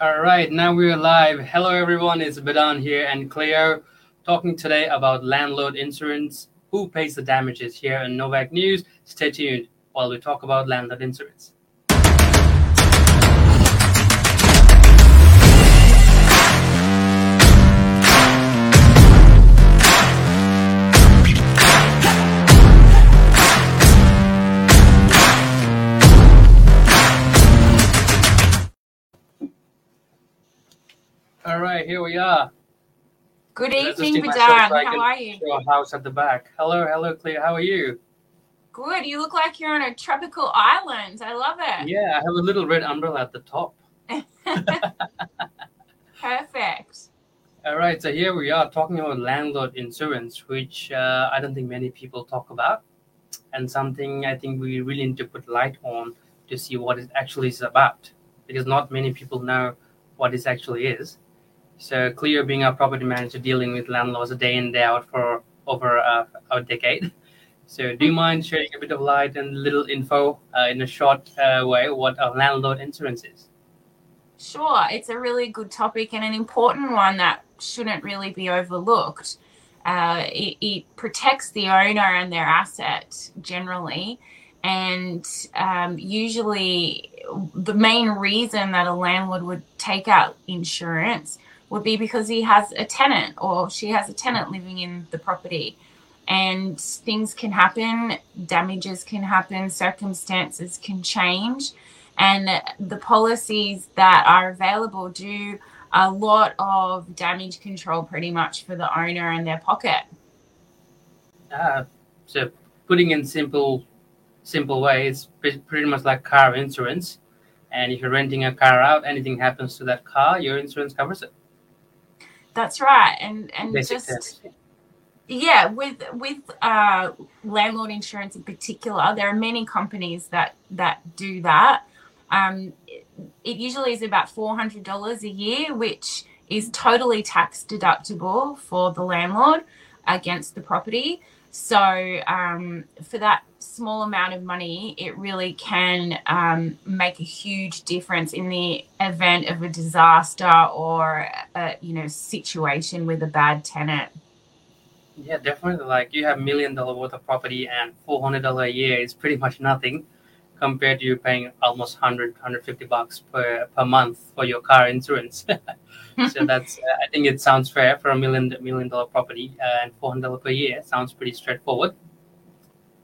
All right, now we're live. Hello, everyone. It's Bedan here and Clio talking today about landlord insurance. Who pays the damages here in Novak News? Stay tuned while we talk about landlord insurance. Right, here we are. Good evening, Bedan. How are you? a house at the back. Hello, hello, Clio. How are you? Good. You look like you're on a tropical island. I love it. Yeah, I have a little red umbrella at the top. Perfect. All right, so here we are talking about landlord insurance, which uh, I don't think many people talk about, and something I think we really need to put light on to see what it actually is about, because not many people know what this actually is. So, Clio, being a property manager dealing with landlords day in day out for over a decade. So, do you mind sharing a bit of light and little info uh, in a short uh, way what a landlord insurance is? Sure. It's a really good topic and an important one that shouldn't really be overlooked. Uh, it, it protects the owner and their asset generally. And um, usually, the main reason that a landlord would take out insurance would be because he has a tenant or she has a tenant living in the property. And things can happen, damages can happen, circumstances can change. And the policies that are available do a lot of damage control pretty much for the owner and their pocket. Uh, so putting in simple simple way, it's pretty much like car insurance. And if you're renting a car out, anything happens to that car, your insurance covers it. That's right. And and Basic just yeah, with with uh, landlord insurance in particular, there are many companies that that do that. Um, it, it usually is about four hundred dollars a year, which is totally tax deductible for the landlord against the property. So um, for that small amount of money, it really can um, make a huge difference in the event of a disaster or a you know situation with a bad tenant. Yeah, definitely. Like you have million dollar worth of property and four hundred dollar a year is pretty much nothing compared to you paying almost 100 150 bucks per, per month for your car insurance. so that's uh, I think it sounds fair for a million million dollar property uh, and four hundred dollar per year. Sounds pretty straightforward.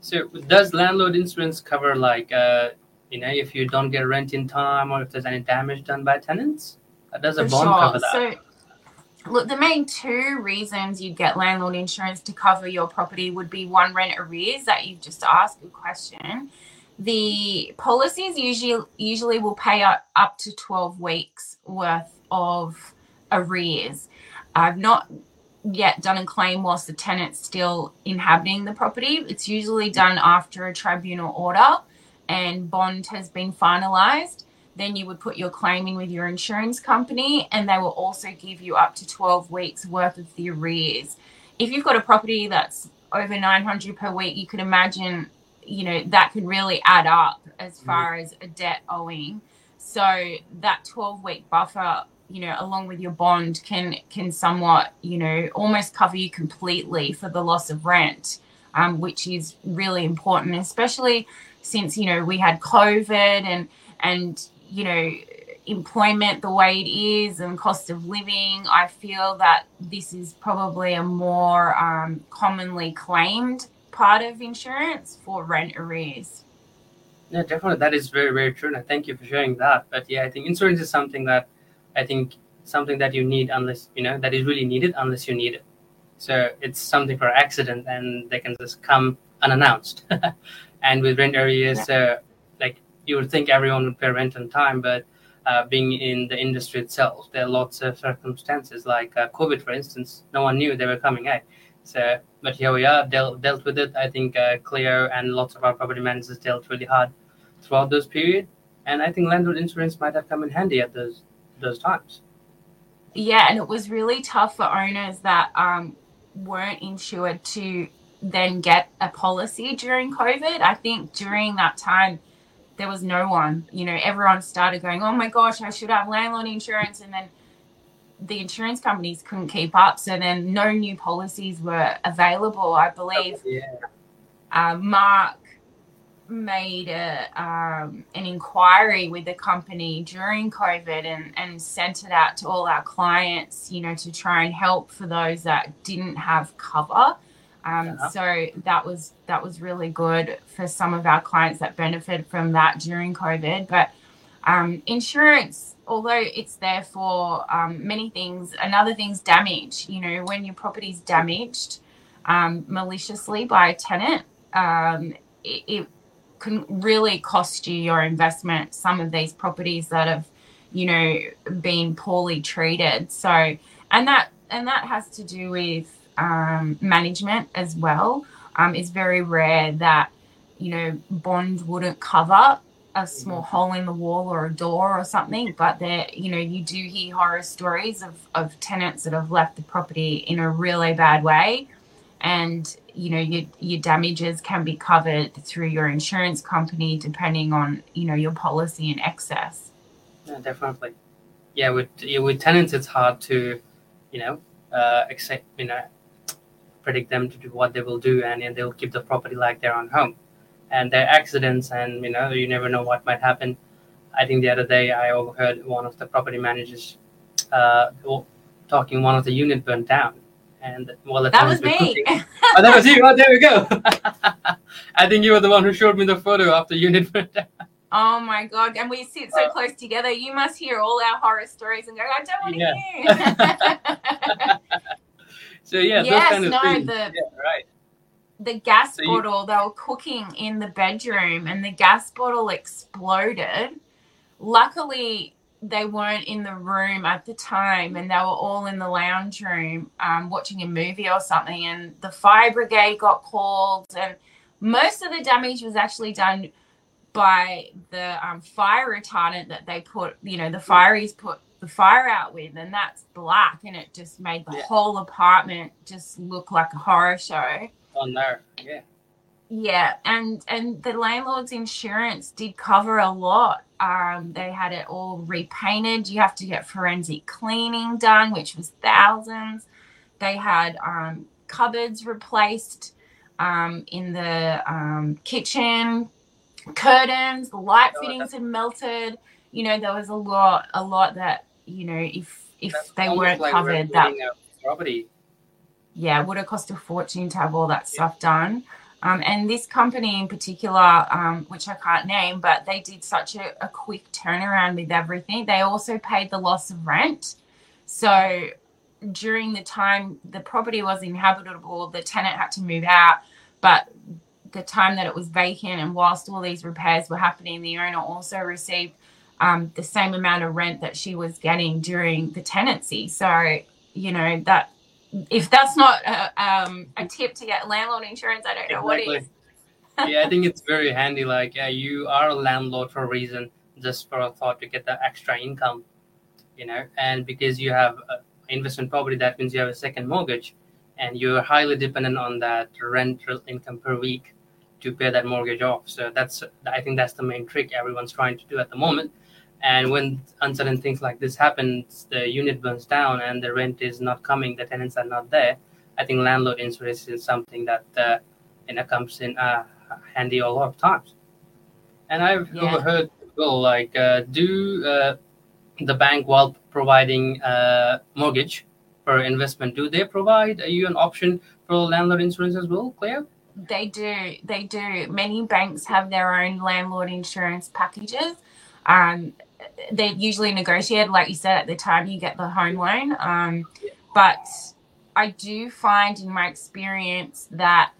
So does landlord insurance cover like uh, you know if you don't get rent in time or if there's any damage done by tenants? Uh, does a For bond sure. cover that? So, look, the main two reasons you'd get landlord insurance to cover your property would be one rent arrears that you've just asked. Good question. The policies usually usually will pay up, up to twelve weeks worth of arrears. I've not yet done a claim whilst the tenant's still inhabiting the property. It's usually done after a tribunal order and bond has been finalised then you would put your claim in with your insurance company and they will also give you up to 12 weeks worth of the arrears if you've got a property that's over 900 per week you could imagine you know that could really add up as far as a debt owing. So that 12 week buffer you know along with your bond can can somewhat you know almost cover you completely for the loss of rent um, which is really important especially since you know we had covid and and you know employment the way it is and cost of living. I feel that this is probably a more um, commonly claimed part of insurance for rent arrears Yeah, definitely. That is very, very true. And thank you for sharing that. But yeah, I think insurance is something that I think something that you need unless you know that is really needed unless you need it. So it's something for accident and they can just come unannounced. and with rent arrears, uh, like you would think everyone would pay rent on time, but uh, being in the industry itself, there are lots of circumstances like uh, COVID, for instance. No one knew they were coming out. So, but here we are, dealt, dealt with it. I think uh, and lots of our property managers dealt really hard throughout those period. And I think landlord insurance might have come in handy at those those times. yeah and it was really tough for owners that um, weren't insured to then get a policy during covid i think during that time there was no one. You know, everyone started going, "Oh my gosh, I should have landlord insurance," and then the insurance companies couldn't keep up. So then no new policies were available. I believe Yeah. uh, Mark made a, um, an inquiry with the company during COVID and, and sent it out to all our clients, you know, to try and help for those that didn't have cover. Um, Yeah. So that was that was really good for some of our clients that benefited from that during COVID. But um, insurance, although it's there for um, many things, another thing's damage. You know, when your property's damaged um, maliciously by a tenant, um, it, it can really cost you your investment. Some of these properties that have, you know, been poorly treated. So, and that and that has to do with um, management as well. Um, it's very rare that you know bond wouldn't cover a small hole in the wall or a door or something but there you know you do hear horror stories of, of tenants that have left the property in a really bad way and you know your, your damages can be covered through your insurance company depending on you know your policy and excess Yeah, definitely. Yeah, with with tenants, it's hard to, you know, uh, accept, you know, predict them to do what they will do, and, and they'll keep the property like their own home. And there are accidents, and you know, you never know what might happen. I think the other day I overheard one of the property managers uh, talking one of the unit burnt down, and the that was me cooking- oh, that was you. Oh, there we go. I think you were the one who showed me the photo of the unit burnt down. oh my god and we sit so close together you must hear all our horror stories and go i don't want to Yeah. hear So yeah, those Yes, kind of no, things. the- yeah, right. The gas So you- bottle they were cooking in the bedroom and the gas bottle exploded luckily they weren't in the room at the time and they were all in the lounge room um, watching a movie or something and the fire brigade got called and most of the damage was actually done by the um, fire retardant that they put you know the fireys put the fire out with and that's black and it just made the Yeah. whole apartment just look like a horror show On there. Yeah. yeah, and and the landlord's insurance did cover a lot. Um, they had it all repainted. You have to get forensic cleaning done, which was thousands. They had um, cupboards replaced um, in the um, kitchen, curtains, the light Oh, fittings had melted. You know, there was a lot, a lot that you know, if if they weren't like covered, that property. Yeah, would have cost a fortune to have all that stuff done. Um, and this company in particular, um, which I can't name, but they did such a, a quick turnaround with everything. They also paid the loss of rent. So during the time the property was inhabitable, the tenant had to move out. But the time that it was vacant and whilst all these repairs were happening, the owner also received um, the same amount of rent that she was getting during the tenancy. So, you know, that if that's not a, um, a tip to get landlord insurance, I don't know what is. yeah, I think it's very handy. Like, yeah, you are a landlord for a reason, just for a thought to get the extra income, you know. And because you have investment property, that means you have a second mortgage, and you're highly dependent on that rental income per week to pay that mortgage off. So that's, I think, that's the main trick everyone's trying to do at the moment. And when uncertain things like this happens, the unit burns down and the rent is not coming, the tenants are not there. I think landlord insurance is something that uh, you know comes in uh, handy a lot of times. And I've Yeah. overheard people like uh, do uh, the bank while providing uh, mortgage for investment. Do they provide you an option for landlord insurance as well, Claire? They do. They do. Many banks have their own landlord insurance packages. Um, they're usually negotiated, like you said, at the time you get the home loan. Um, but I do find in my experience that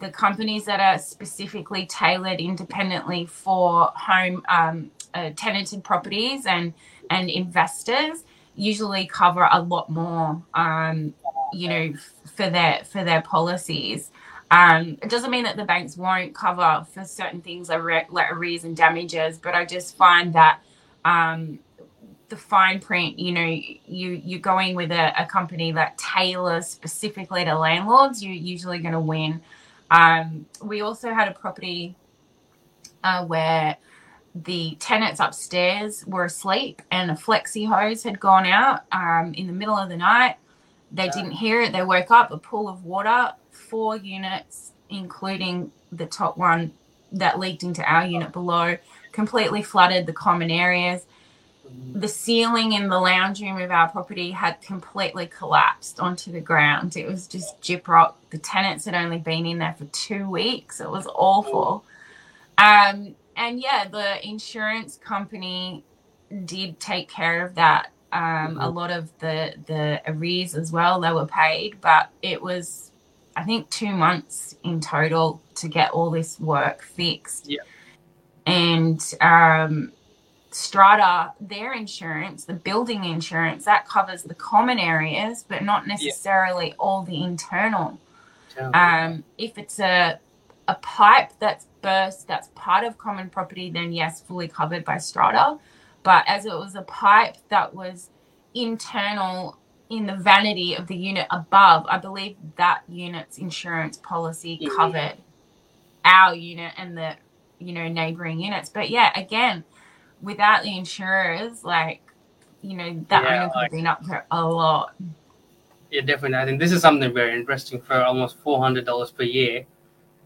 the companies that are specifically tailored independently for home um, uh, tenanted properties and and investors usually cover a lot more. Um, you know, for their for their policies. Um, it doesn't mean that the banks won't cover for certain things like arrears and damages, but I just find that um, the fine print, you know, you you're going with a, a company that tailors specifically to landlords, you're usually going to win. Um, we also had a property uh, where the tenants upstairs were asleep and a flexi hose had gone out um, in the middle of the night. They Yeah. didn't hear it. They woke up, a pool of water, four units, including the top one that leaked into our unit below, completely flooded the common areas. The ceiling in the lounge room of our property had completely collapsed onto the ground. It was just gyprock. The tenants had only been in there for two weeks. It was awful. Um, and yeah, the insurance company did take care of that. Um, a lot of the the arrears as well, they were paid, but it was, I think, two months in total to get all this work fixed. Yeah. And um, Strata, their insurance, the building insurance, that covers the common areas, but not necessarily all the internal. Um, if it's a a pipe that's burst, that's part of common property, then yes, fully covered by strata. But as it was a pipe that was internal in the vanity of the unit above, I believe that unit's insurance policy Mhm. covered our unit and the you know neighboring units. But yeah, again, without the insurers, like you know that Yeah, owner could have been up for a lot. Yeah, definitely. I think this is something very interesting for almost four hundred dollars per year,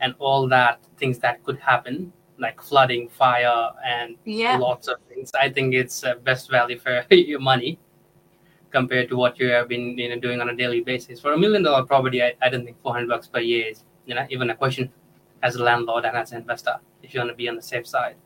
and all that things that could happen, like flooding, fire, and Yeah. lots of things. I think it's uh, best value for your money compared to what you have been you know doing on a daily basis. For a million dollar property, I, I don't think four hundred bucks per year is you know even a question as a landlord and as an investor if you want to be on the safe side.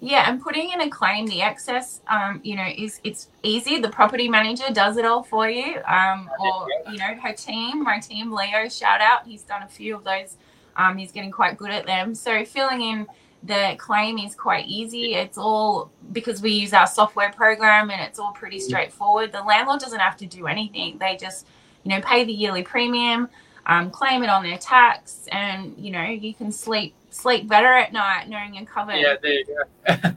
Yeah, and putting in a claim, the excess, um, you know, is it's easy. The property manager does it all for you, um, or you know, her team. My team, Leo, shout out. He's done a few of those. Um, he's getting quite good at them. So filling in the claim is quite easy. It's all because we use our software program, and it's all pretty straightforward. The landlord doesn't have to do anything. They just, you know, pay the yearly premium, um, claim it on their tax, and you know, you can sleep sleep better at night knowing you're covered. Yeah, there you go.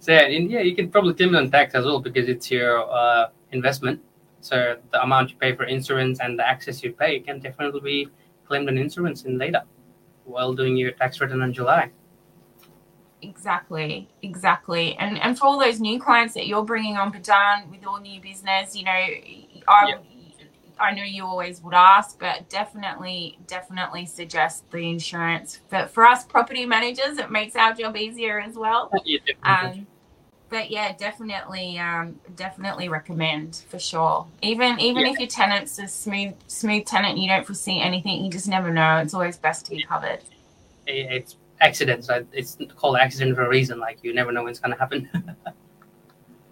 so yeah, in, yeah, you can probably claim it on tax as well because it's your uh, investment. So the amount you pay for insurance and the access you pay can definitely be claimed on insurance in later while doing your tax return in July. Exactly, exactly. And and for all those new clients that you're bringing on Bedan with your new business, you know, I Yeah. I know you always would ask, but definitely, definitely suggest the insurance. But for us property managers, it makes our job easier as well. Yeah. Um, but yeah, definitely, um, definitely recommend for sure. Even even Yeah. if your tenant's a smooth smooth tenant, you don't foresee anything. You just never know. It's always best to be covered. It's accidents. It's called accident for a reason. Like you never know when it's gonna happen.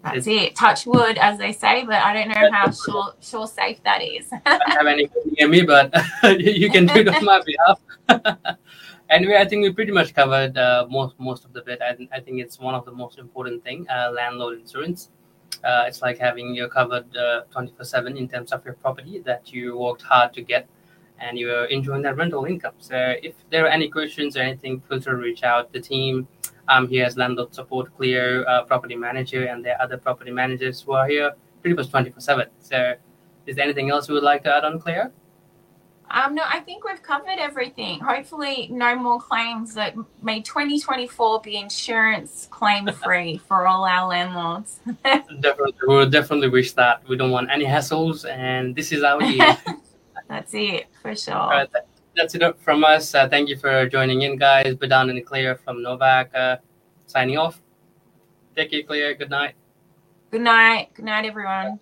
That's it. Touch wood, as they say, but I don't know how sure sure safe that is. I don't have any near me, but you can do it on my behalf. anyway, I think we pretty much covered uh, most most of the bit. I, I think it's one of the most important thing, uh, landlord insurance. Uh, it's like having you covered twenty four seven in terms of your property that you worked hard to get, and you're enjoying that rental income. So if there are any questions or anything, feel free to reach out. The team. I'm here as landlord support, Clear uh, property manager, and there are other property managers who are here pretty much twenty four seven. So is there anything else you would like to add on, Claire? um, no, I think we've covered everything. Hopefully, no more claims. That may 2024 be insurance claim free for all our landlords. Definitely, we will definitely wish that. We don't want any hassles, and this is our year. That's it for sure. All right, that's it from us. Uh, thank you for joining in, guys. Bedan and Claire from Novak uh, signing off. Take care, Claire. Good night. Good night. Good night, everyone.